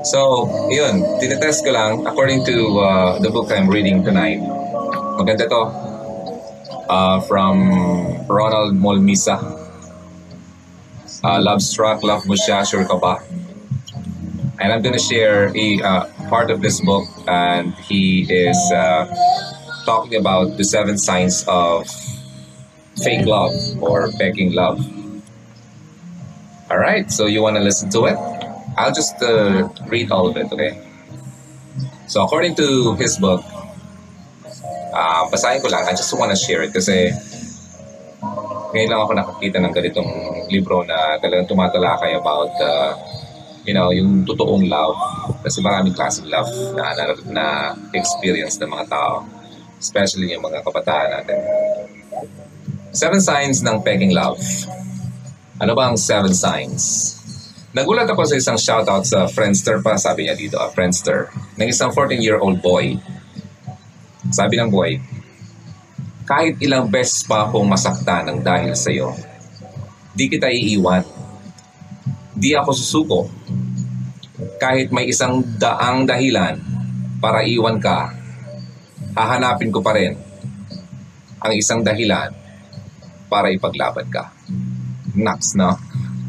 So, yun, tinetest ko lang according to uh, the book I'm reading tonight. Maganda to. Uh, from Ronald Molmisa. Uh, love Struck, Love Mo Siya, Sure Ka Ba? And I'm gonna share a uh, part of this book and he is uh, talking about the seven signs of fake love or begging love. All right, so you want to listen to it? I'll just uh, read all of it, okay? So according to his book, uh, basahin ko lang. I just want to share it kasi ngayon lang ako nakakita ng ganitong libro na talagang tumatalakay about uh, you know, yung totoong love. Kasi maraming klaseng love na, na, na experience ng mga tao. Especially yung mga kabataan natin. Seven signs ng pegging love. Ano ba ang seven signs? Nagulat ako sa isang shoutout sa Friendster pa, sabi niya dito, ah, Friendster, ng isang 14-year-old boy. Sabi ng boy, kahit ilang beses pa akong masaktan ng dahil sa iyo, di kita iiwan. Di ako susuko. Kahit may isang daang dahilan para iwan ka, hahanapin ko pa rin ang isang dahilan para ipaglaban ka. Naks, no?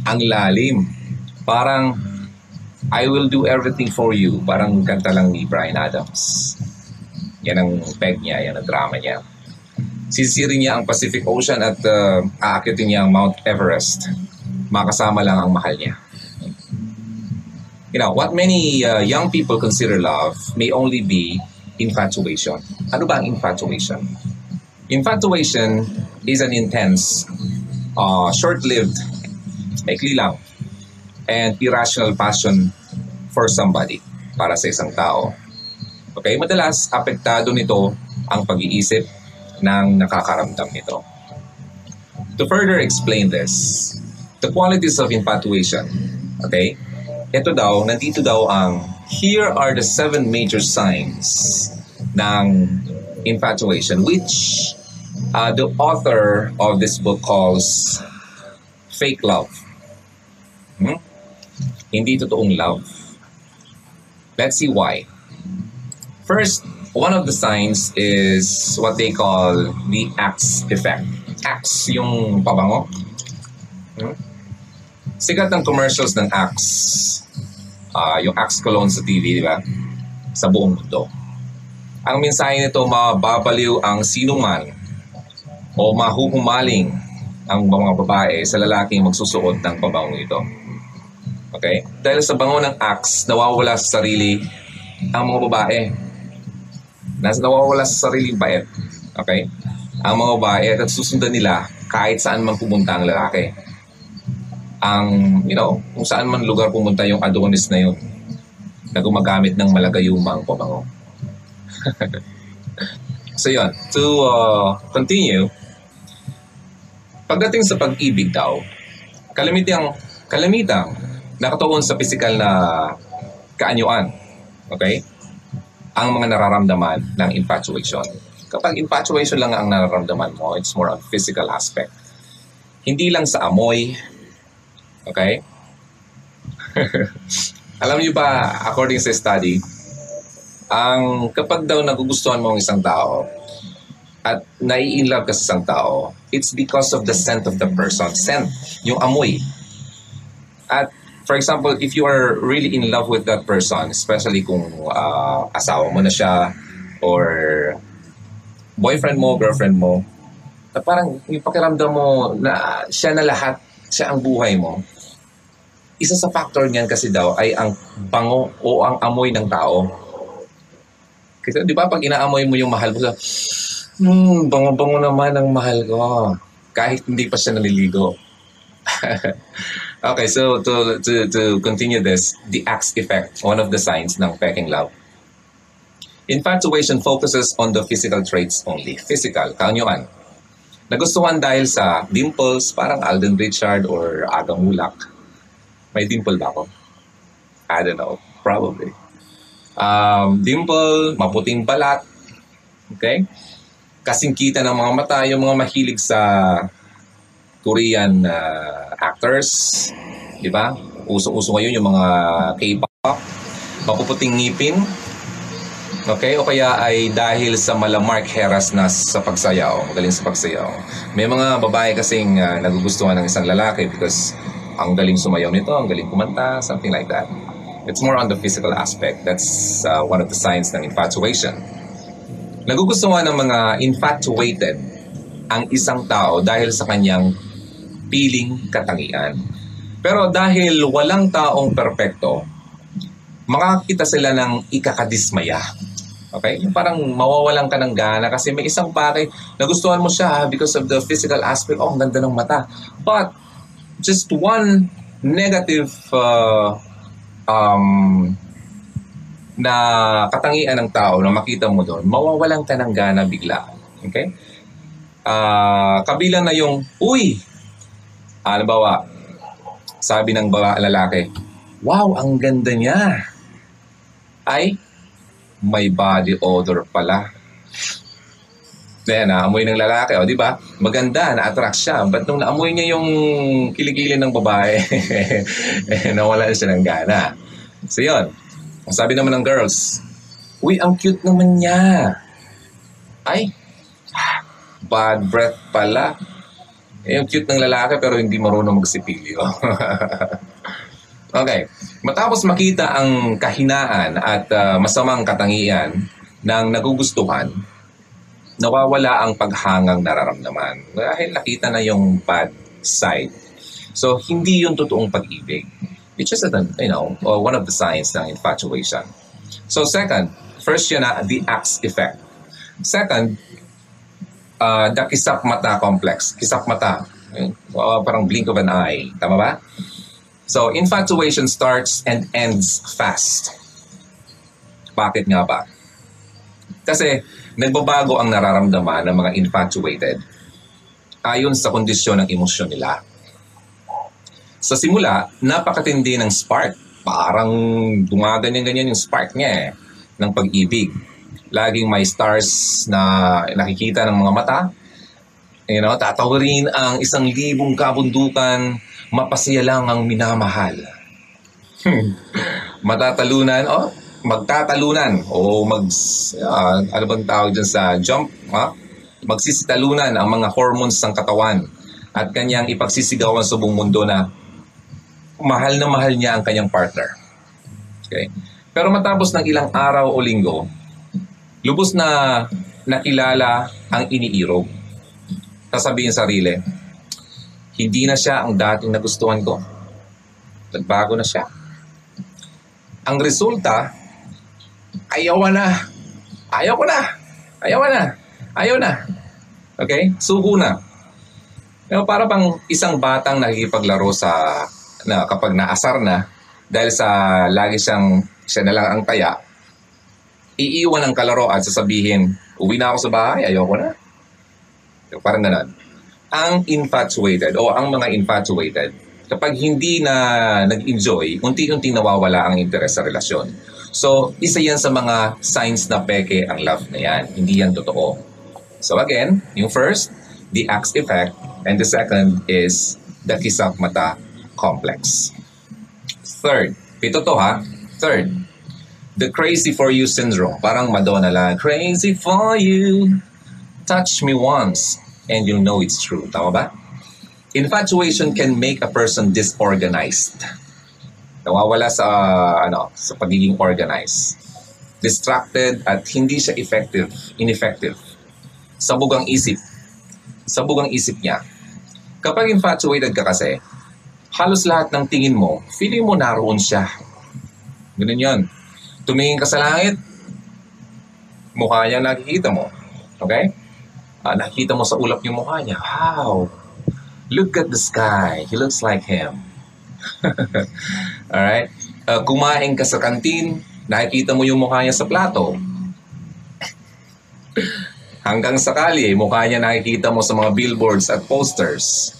Ang lalim. Parang, I will do everything for you. Parang kanta lang ni Brian Adams. Yan ang peg niya, yan ang drama niya. Sisirin niya ang Pacific Ocean at uh, aakitin niya ang Mount Everest. Makasama lang ang mahal niya. You know, what many uh, young people consider love may only be infatuation. Ano ba ang infatuation? Infatuation is an intense, uh, short-lived, maikli lang, and irrational passion for somebody, para sa isang tao. Okay, madalas apektado nito ang pag-iisip ng nakakaramdam nito. To further explain this, the qualities of infatuation, okay? Ito daw, nandito daw ang here are the seven major signs ng infatuation which uh, the author of this book calls fake love. Hmm? Hindi totoong love. Let's see why. First, one of the signs is what they call the Axe effect. Axe, yung pabango. Hmm? Sikat ng commercials ng Axe. Uh, yung Axe cologne sa TV, di ba? Sa buong mundo. Ang mensahe nito, mababaliw ang sino man o mahuhumaling ang mga babae sa lalaking magsusuot ng pabango ito. Okay? Dahil sa bango ng Axe, nawawala sa sarili ang mga babae Nasa nawawala sa sariling bait. Okay? Ang mga babae at susundan nila kahit saan man pumunta ang lalaki. Ang, you know, kung saan man lugar pumunta yung Adonis na yun na gumagamit ng malagayumang pabango. so yun, to uh, continue, pagdating sa pag-ibig daw, kalamitang, kalamitang nakatuon sa pisikal na kaanyuan. Okay? ang mga nararamdaman ng infatuation. Kapag infatuation lang ang nararamdaman mo, it's more on physical aspect. Hindi lang sa amoy, okay? Alam niyo ba, according sa study, ang kapag daw nagugustuhan mo ang isang tao at nai-inlove ka sa isang tao, it's because of the scent of the person. Scent, yung amoy. At for example, if you are really in love with that person, especially kung uh, asawa mo na siya or boyfriend mo, girlfriend mo, na parang yung pakiramdam mo na siya na lahat, siya ang buhay mo, isa sa factor niyan kasi daw ay ang bango o ang amoy ng tao. Kasi di ba pag inaamoy mo yung mahal mo, hmm, bango-bango naman ang mahal ko. Kahit hindi pa siya naliligo. Okay, so to, to, to continue this, the axe effect, one of the signs ng peking love. Infatuation focuses on the physical traits only. Physical, kaanyuan. Nagustuhan dahil sa dimples, parang Alden Richard or Aga Mulak. May dimple ba ako? I don't know. Probably. Um, dimple, maputing balat. Okay? Kasingkita ng mga mata, yung mga mahilig sa Korean uh, actors, di ba? Uso-uso ngayon yung mga K-pop. mapuputing ngipin, Okay? O kaya ay dahil sa malamark heras na sa pagsayaw, magaling sa pagsayaw. May mga babae kasing uh, nagugustuhan ng isang lalaki because ang galing sumayaw nito, ang galing kumanta, something like that. It's more on the physical aspect. That's uh, one of the signs ng infatuation. Nagugustuhan ng mga infatuated ang isang tao dahil sa kanyang piling katangian. Pero dahil walang taong perpekto, makakita sila ng ikakadismaya Okay? Parang mawawalan ka ng gana kasi may isang bagay nagustuhan mo siya because of the physical aspect. Oh, ang ganda ng mata. But, just one negative uh, um, na katangian ng tao na makita mo doon, mawawalan ka ng gana bigla. Okay? Uh, kabilang na yung, uy! Halimbawa, sabi ng bawa lalaki, wow, ang ganda niya. Ay, may body odor pala. Kaya naamoy ng lalaki, o di ba? Maganda, na-attract siya. But nung naamoy niya yung kilikili ng babae, eh, nawala siya ng gana. So yun, ang sabi naman ng girls, Uy, ang cute naman niya. Ay, bad breath pala. Eh, yung cute ng lalaki pero hindi marunong magsipilyo. okay. Matapos makita ang kahinaan at uh, masamang katangian ng nagugustuhan, nawawala ang paghangang nararamdaman dahil nakita na yung bad side. So, hindi yung totoong pag-ibig. It's just, a, you know, uh, one of the signs ng infatuation. So, second, first yun na, the axe effect. Second, uh, the kisap mata complex. Kisap mata. Uh, parang blink of an eye. Tama ba? So, infatuation starts and ends fast. Bakit nga ba? Kasi nagbabago ang nararamdaman ng mga infatuated ayon sa kondisyon ng emosyon nila. Sa simula, napakatindi ng spark. Parang gumaganyan-ganyan yung spark niya eh, ng pag-ibig. Laging may stars na nakikita ng mga mata. You know, tatawarin ang isang libong kabundukan mapasaya lang ang minamahal. Hmm. Matatalunan, oh, magtatalunan o mag uh, ano bang tawag dyan sa jump, ha? Magsisitalunan ang mga hormones ng katawan at kanyang ipagsisigawan sa buong mundo na mahal na mahal niya ang kanyang partner. Okay? Pero matapos ng ilang araw o linggo, lubos na nakilala ang iniirog. Sasabihin sarili, hindi na siya ang dating nagustuhan ko. Nagbago na siya. Ang resulta, ayaw na. Ayaw ko na. Ayaw na. Ayaw na. Okay? Suko na. Pero para bang isang batang nakikipaglaro sa na kapag naasar na dahil sa lagi siyang siya na lang ang taya, iiwan ang kalaro at sasabihin, uwi na ako sa bahay, ayoko na. Parang ganun ang infatuated o ang mga infatuated, kapag hindi na nag-enjoy, unti-unti nawawala ang interes sa relasyon. So, isa yan sa mga signs na peke ang love na yan. Hindi yan totoo. So again, yung first, the axe effect, and the second is the kisap mata complex. Third, ito to ha, third, the crazy for you syndrome. Parang Madonna lang, crazy for you, touch me once, and you'll know it's true. Tama ba? Infatuation can make a person disorganized. Nawawala sa ano, sa pagiging organized. Distracted at hindi siya effective, ineffective. Sabog ang isip. Sabog ang isip niya. Kapag infatuated ka kasi, halos lahat ng tingin mo, feeling mo naroon siya. Ganun yun. Tumingin ka sa langit, mukha niya nakikita mo. Okay? uh, nakita mo sa ulap yung mukha niya, wow, look at the sky, he looks like him. Alright? Uh, kumain ka sa kantin, nakikita mo yung mukha niya sa plato. Hanggang sakali, mukha niya nakikita mo sa mga billboards at posters.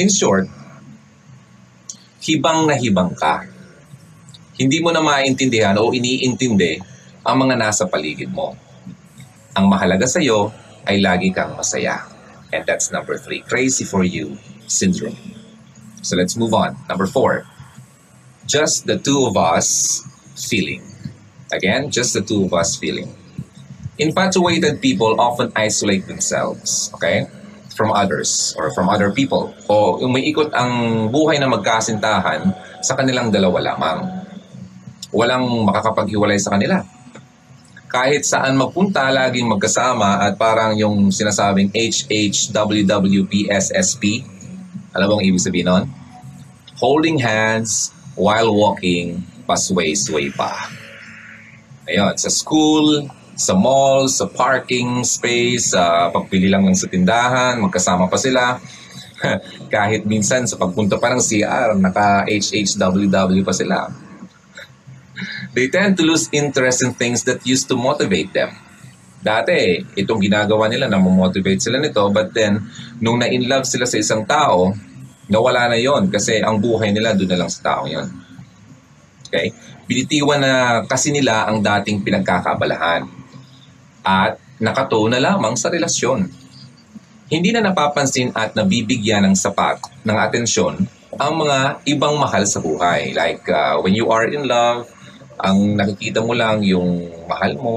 In short, hibang na hibang ka. Hindi mo na maintindihan o iniintindi ang mga nasa paligid mo. Ang mahalaga sa iyo ay lagi kang masaya. And that's number three, crazy for you syndrome. So let's move on. Number four, just the two of us feeling. Again, just the two of us feeling. Infatuated people often isolate themselves, okay? From others or from other people. O umiikot ang buhay na magkasintahan sa kanilang dalawa lamang. Walang makakapaghiwalay sa kanila. Kahit saan magpunta, laging magkasama at parang yung sinasabing HHWWPSSP. Alam mo ang ibig sabihin nun? Holding hands while walking, pasway-sway pa. Ayun, sa school, sa mall, sa parking space, sa pagpili lang ng sa tindahan, magkasama pa sila. Kahit minsan sa pagpunta pa ng CR, naka HHWW pa sila. They tend to lose interest in things that used to motivate them. Dati, itong ginagawa nila na motivate sila nito, but then, nung na-in love sila sa isang tao, nawala na yon kasi ang buhay nila doon na lang sa tao yon. Okay? Binitiwan na kasi nila ang dating pinagkakabalahan at nakatuon na lamang sa relasyon. Hindi na napapansin at nabibigyan ng sapat ng atensyon ang mga ibang mahal sa buhay. Like uh, when you are in love, ang nakikita mo lang yung mahal mo,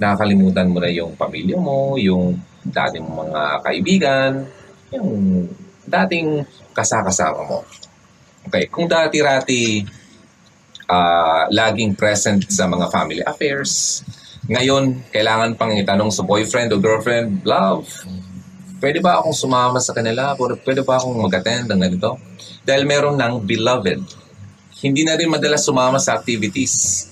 nakakalimutan mo na yung pamilya mo, yung dating mga kaibigan, yung dating kasakasama mo. Okay, kung dati-rati uh, laging present sa mga family affairs, ngayon, kailangan pang itanong sa boyfriend o girlfriend, love, pwede ba akong sumama sa kanila? Pwede ba akong mag-attend ng ganito? Dahil meron ng beloved hindi na rin madalas sumama sa activities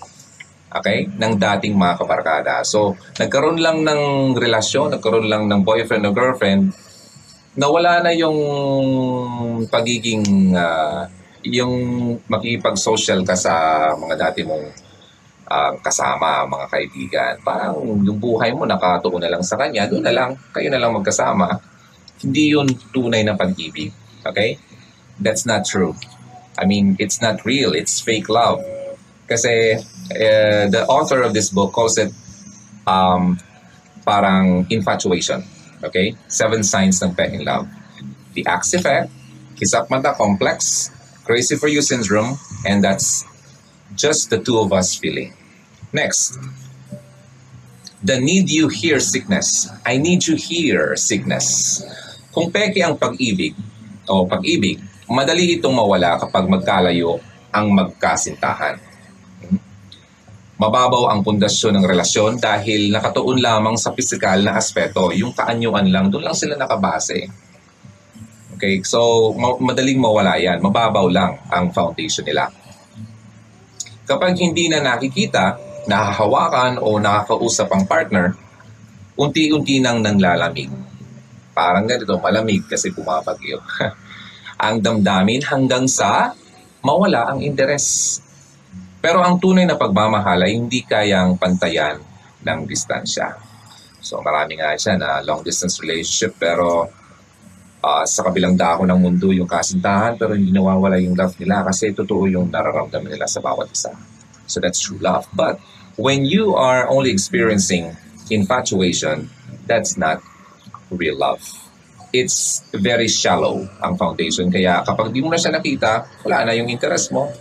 okay, ng dating mga kabarkada. So, nagkaroon lang ng relasyon, nagkaroon lang ng boyfriend o girlfriend, nawala na yung pagiging, uh, yung makipag-social ka sa mga dati mong uh, kasama, mga kaibigan. Parang yung buhay mo nakatuon na lang sa kanya, doon na lang, kayo na lang magkasama. Hindi yun tunay na pag-ibig. Okay? That's not true. I mean, it's not real. It's fake love. Kasi uh, the author of this book calls it um, parang infatuation. Okay? Seven signs ng peking love. The axe effect, kisapmata complex, crazy for you syndrome, and that's just the two of us feeling. Next, the need you hear sickness. I need you hear sickness. Kung peke ang pag-ibig o pag-ibig, madali itong mawala kapag magkalayo ang magkasintahan. Mababaw ang pundasyon ng relasyon dahil nakatuon lamang sa pisikal na aspeto. Yung kaanyuan lang, doon lang sila nakabase. Okay, so madaling mawala yan. Mababaw lang ang foundation nila. Kapag hindi na nakikita, nahahawakan o nakakausap ang partner, unti-unti nang nanglalamig. Parang ganito, malamig kasi bumabagyo. ang damdamin hanggang sa mawala ang interes. Pero ang tunay na pagmamahal ay hindi kayang pantayan ng distansya. So marami nga siya na long distance relationship pero uh, sa kabilang dako ng mundo yung kasintahan pero hindi nawawala yung love nila kasi totoo yung nararamdaman nila sa bawat isa. So that's true love. But when you are only experiencing infatuation, that's not real love it's very shallow ang foundation. Kaya kapag di mo na siya nakita, wala na yung interest mo,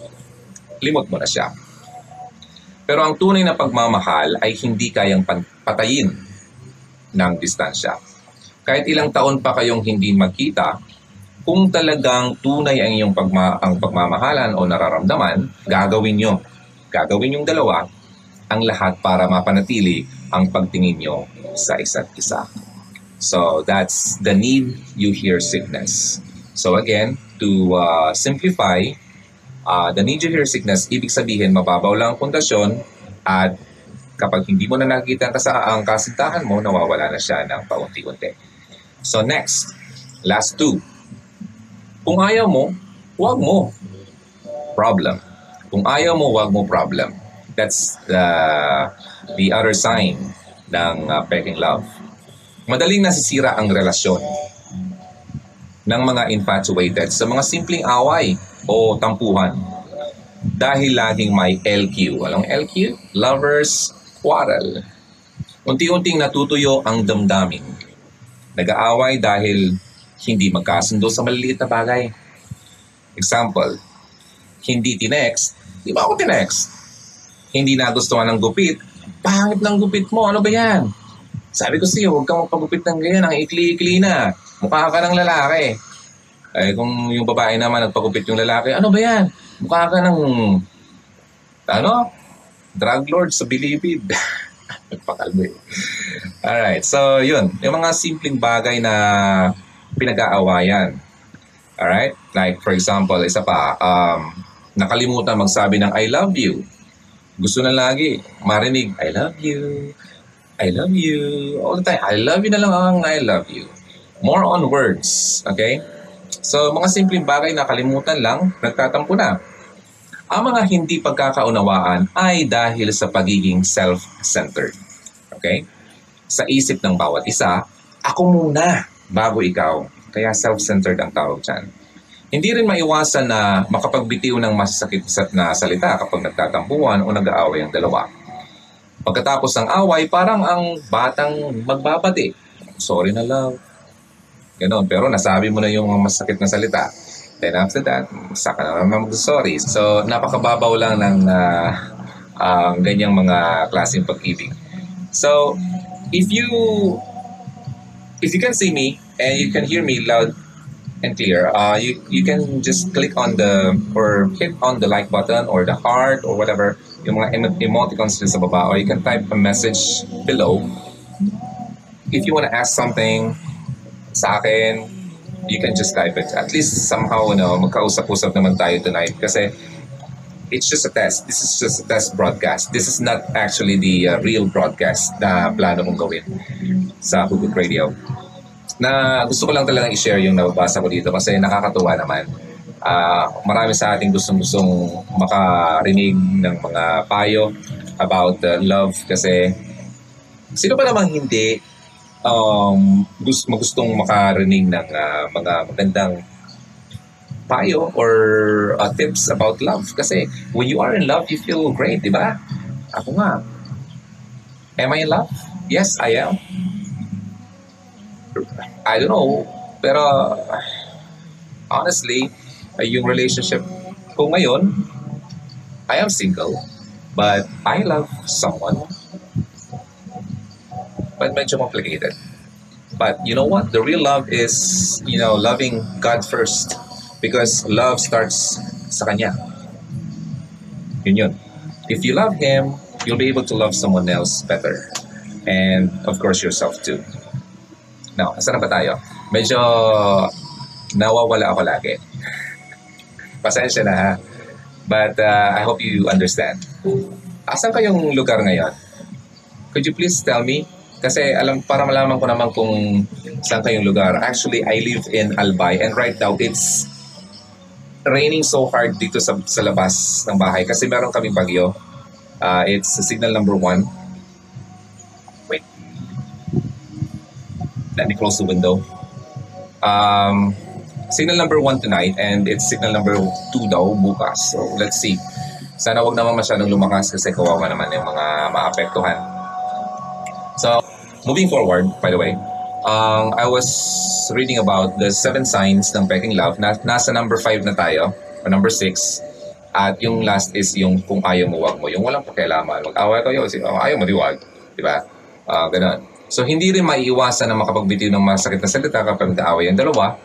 limot mo na siya. Pero ang tunay na pagmamahal ay hindi kayang patayin ng distansya. Kahit ilang taon pa kayong hindi magkita, kung talagang tunay ang iyong pagma ang pagmamahalan o nararamdaman, gagawin nyo. Gagawin yung dalawa ang lahat para mapanatili ang pagtingin nyo sa isa't isa. So that's the need you hear sickness. So again, to uh, simplify, uh, the need you hear sickness, ibig sabihin mababaw lang ang pundasyon at kapag hindi mo na nakikita ang, kasa- ang kasintahan mo, nawawala na siya ng paunti-unti. So next, last two. Kung ayaw mo, huwag mo. Problem. Kung ayaw mo, huwag mo problem. That's the, the other sign ng uh, peking love madaling nasisira ang relasyon ng mga infatuated sa mga simpleng away o tampuhan dahil laging may LQ. Alam LQ? Lovers quarrel. Unti-unting natutuyo ang damdamin. Nag-aaway dahil hindi magkasundo sa maliliit na bagay. Example, hindi tinext, di ba ako tinext? hindi nagustuhan ng gupit, pangit ng gupit mo, ano ba yan? Sabi ko sa'yo, huwag kang magpagupit ng ganyan, ang ikli-ikli na. Mukha ka ng lalaki. Eh, kung yung babae naman nagpagupit yung lalaki, ano ba yan? Mukha ka ng, ano? Drug lord sa bilibid. Nagpakalbo eh. Alright, so yun. Yung mga simpleng bagay na pinag-aawayan. Alright? Like, for example, isa pa, um, nakalimutan magsabi ng I love you. Gusto na lagi marinig, I love you, I love you, all the time. I love you na lang ang I love you. More on words, okay? So, mga simpleng bagay na kalimutan lang, nagtatampo na. Ang mga hindi pagkakaunawaan ay dahil sa pagiging self-centered. Okay? Sa isip ng bawat isa, ako muna bago ikaw. Kaya self-centered ang tawag dyan. Hindi rin maiwasan na makapagbitiw ng masasakit na salita kapag nagtatampuhan o nag-aaway ang dalawa. Pagkatapos ng away, parang ang batang magbabati. Sorry na love. Ganon. Pero nasabi mo na yung masakit na salita. Then after that, saka na naman mag-sorry. So, napakababaw lang ng uh, uh, ganyang mga klaseng pag-ibig. So, if you if you can see me and you can hear me loud and clear, uh, you, you can just click on the or hit on the like button or the heart or whatever yung mga emo- emoticons din sa baba or you can type a message below. If you want to ask something sa akin you can just type it. At least somehow no, magkausap-usap naman tayo tonight. Kasi it's just a test. This is just a test broadcast. This is not actually the uh, real broadcast na plano kong gawin sa Hugot Radio. Na gusto ko lang talaga i-share yung nababasa ko dito kasi nakakatuwa naman. Uh, marami sa ating gustong-gustong makarinig ng mga payo about uh, love kasi sino pa namang hindi um, gusto, magustong makarinig ng uh, mga magandang payo or uh, tips about love kasi when you are in love you feel great, di ba? Ako nga. Am I in love? Yes, I am. I don't know. Pero, honestly, yung relationship ko ngayon, I am single, but I love someone. But medyo complicated. But you know what? The real love is, you know, loving God first. Because love starts sa Kanya. Yun yun. If you love Him, you'll be able to love someone else better. And of course, yourself too. Now, asan na ba tayo? Medyo nawawala ako lagi. Pasensya na ha. But uh, I hope you understand. Asan kayong lugar ngayon? Could you please tell me? Kasi alam para malaman ko naman kung saan kayong lugar. Actually, I live in Albay and right now it's raining so hard dito sa, sa labas ng bahay kasi meron kaming bagyo. Uh, it's signal number one Let me close the window. Um, signal number one tonight and it's signal number two daw bukas. So let's see. Sana wag naman masyadong lumakas kasi kawawa naman yung mga maapektuhan. So, moving forward, by the way, um, I was reading about the seven signs ng peking love. Na, nasa number five na tayo, or number six. At yung last is yung kung ayaw mo, wag mo. Yung walang pakialaman. Mag-away kayo, ayaw mo, di wag. Diba? Uh, ganun. So, hindi rin maiiwasan na makapagbitiw ng masakit na salita kapag nag-aaway ang dalawa.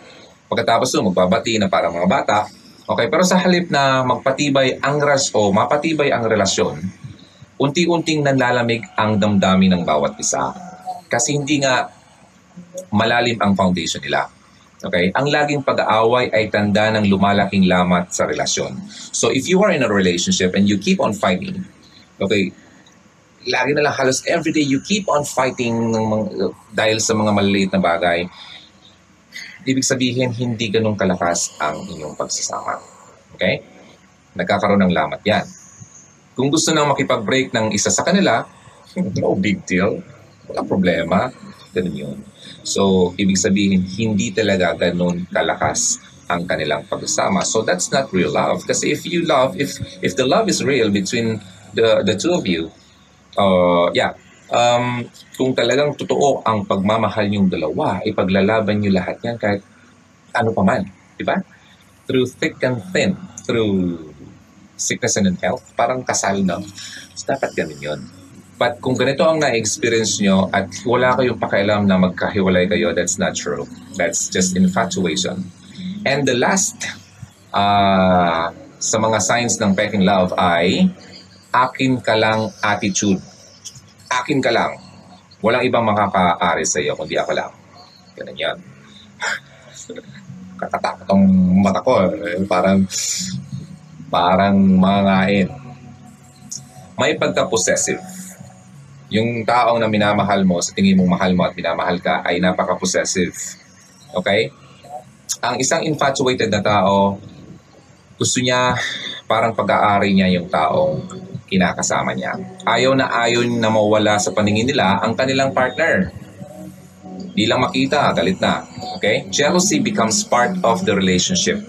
Pagkatapos doon, magbabati na parang mga bata. Okay, pero sa halip na magpatibay ang ras o mapatibay ang relasyon, unti-unting nanlalamig ang damdamin ng bawat isa. Kasi hindi nga malalim ang foundation nila. Okay? Ang laging pag-aaway ay tanda ng lumalaking lamat sa relasyon. So if you are in a relationship and you keep on fighting, okay, lagi na lang halos everyday you keep on fighting ng dahil sa mga maliliit na bagay, ibig sabihin hindi ganun kalakas ang inyong pagsasama. Okay? Nagkakaroon ng lamat yan. Kung gusto nang makipag-break ng isa sa kanila, no big deal. Wala problema. Ganun yun. So, ibig sabihin, hindi talaga ganun kalakas ang kanilang pagsasama. So, that's not real love. Kasi if you love, if if the love is real between the the two of you, uh, yeah, um, kung talagang totoo ang pagmamahal yung dalawa, ipaglalaban nyo lahat yan kahit ano pa man. Di ba? Through thick and thin, through sickness and health. Parang kasal, no? So, dapat ganun yun. But kung ganito ang na-experience nyo at wala kayong pakialam na magkahiwalay kayo, that's not true. That's just infatuation. And the last uh, sa mga signs ng peking love ay akin ka lang attitude. Akin ka lang. Walang ibang makakaari sa iyo kundi ako lang. Ganun yan. Katatakot ang mata ko. Eh. Parang parang mangain. May pagka-possessive yung taong na minamahal mo, sa tingin mong mahal mo at minamahal ka, ay napaka-possessive. Okay? Ang isang infatuated na tao, gusto niya parang pag-aari niya yung taong kinakasama niya. Ayaw na ayaw na mawala sa paningin nila ang kanilang partner. Di lang makita, galit na. Okay? Jealousy becomes part of the relationship.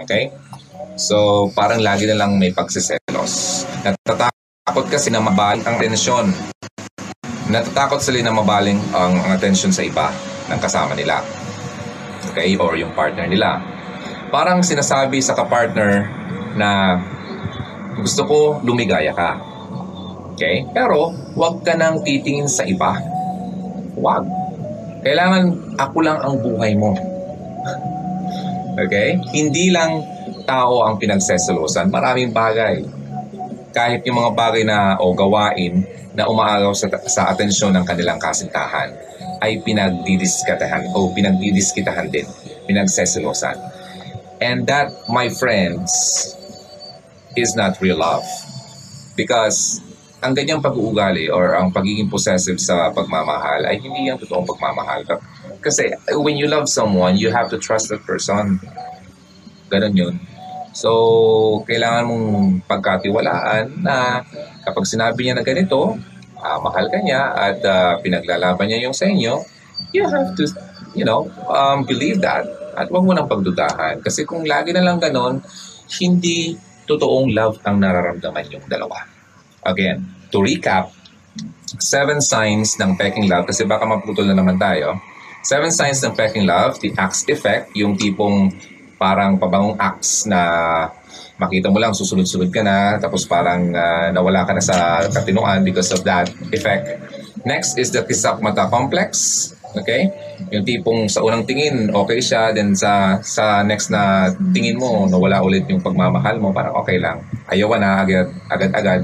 Okay? So, parang lagi na lang may pagsiselos. Natatakot kasi na mabalik ang tensyon natatakot sila na mabaling ang, ang attention sa iba ng kasama nila. Okay? Or yung partner nila. Parang sinasabi sa kapartner na gusto ko lumigaya ka. Okay? Pero, huwag ka nang titingin sa iba. Huwag. Kailangan ako lang ang buhay mo. okay? Hindi lang tao ang pinagseselosan. Maraming bagay. Kahit yung mga bagay na o gawain na umaagaw sa, sa atensyon ng kanilang kasintahan ay pinagdidiskatahan o pinagdidiskitahan din, pinagseselosan. And that, my friends, is not real love. Because ang ganyang pag-uugali or ang pagiging possessive sa pagmamahal ay hindi yung totoong pagmamahal. Kasi when you love someone, you have to trust that person. Ganon yun. So, kailangan mong pagkatiwalaan na kapag sinabi niya na ganito, uh, mahal ka niya at uh, pinaglalaban niya yung sa inyo, you have to, you know, um, believe that. At huwag mo nang pagdudahan. Kasi kung lagi na lang ganon, hindi totoong love ang nararamdaman yung dalawa. Again, to recap, seven signs ng peking love, kasi baka maputol na naman tayo. Seven signs ng peking love, the axe effect, yung tipong parang pabangong acts na makita mo lang susunod-sunod ka na tapos parang uh, nawala ka na sa katinuan because of that effect. Next is the kisak mata complex. Okay? Yung tipong sa unang tingin, okay siya. Then sa sa next na tingin mo, nawala ulit yung pagmamahal mo, parang okay lang. Ayaw na agad, agad-agad.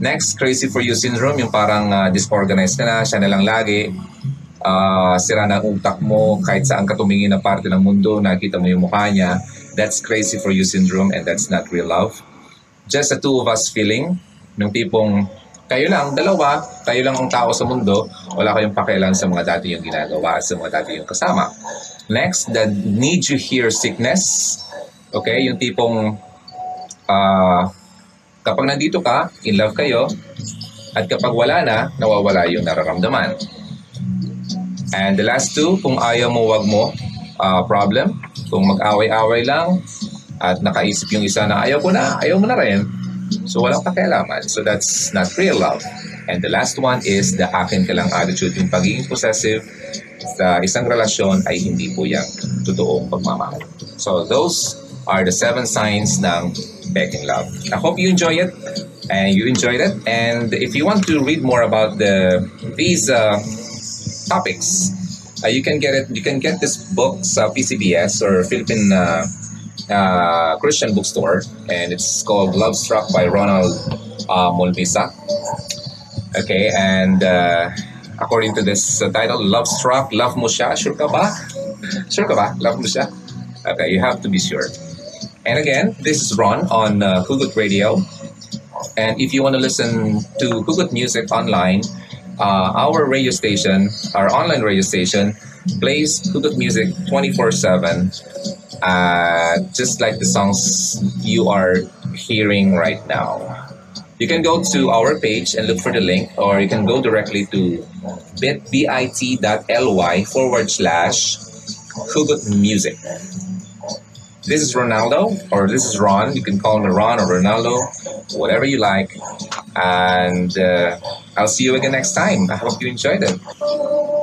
Next, crazy for you syndrome, yung parang uh, disorganized ka na, siya na lang lagi uh, sira ng utak mo, kahit saan ka tumingin na parte ng mundo, nakita mo yung mukha niya, that's crazy for you syndrome and that's not real love. Just the two of us feeling, ng tipong kayo lang, dalawa, kayo lang ang tao sa mundo, wala kayong pakialam sa mga dati yung ginagawa sa mga dati yung kasama. Next, the need you hear sickness. Okay, yung tipong uh, kapag nandito ka, in love kayo, at kapag wala na, nawawala yung nararamdaman. And the last two, kung ayaw mo, wag mo, uh, problem. Kung mag-away-away lang at nakaisip yung isa na ayaw ko na, ayaw mo na rin. So walang pakialaman. So that's not real love. And the last one is the akin ka lang attitude. Yung pagiging possessive sa isang relasyon ay hindi po yan totoong pagmamahal. So those are the seven signs ng begging love. I hope you enjoy it and you enjoyed it. And if you want to read more about the these uh, topics. Uh, you can get it. You can get this book sa PCBS or Philippine uh, uh, Christian bookstore, and it's called Love Struck by Ronald uh, Molvisa. Okay, and uh, according to this uh, title, Love Struck, Love mo siya. Sure ka ba? Sure ka ba? Love mo siya? Okay, you have to be sure. And again, this is Ron on uh, Hugot Radio. And if you want to listen to Hugot Music online, uh, our radio station, our online radio station, plays Hugot music 24 7, uh, just like the songs you are hearing right now. You can go to our page and look for the link, or you can go directly to bit.ly forward slash Hugot Music. This is Ronaldo, or this is Ron. You can call me Ron or Ronaldo, whatever you like. And uh, I'll see you again next time. I hope you enjoyed it.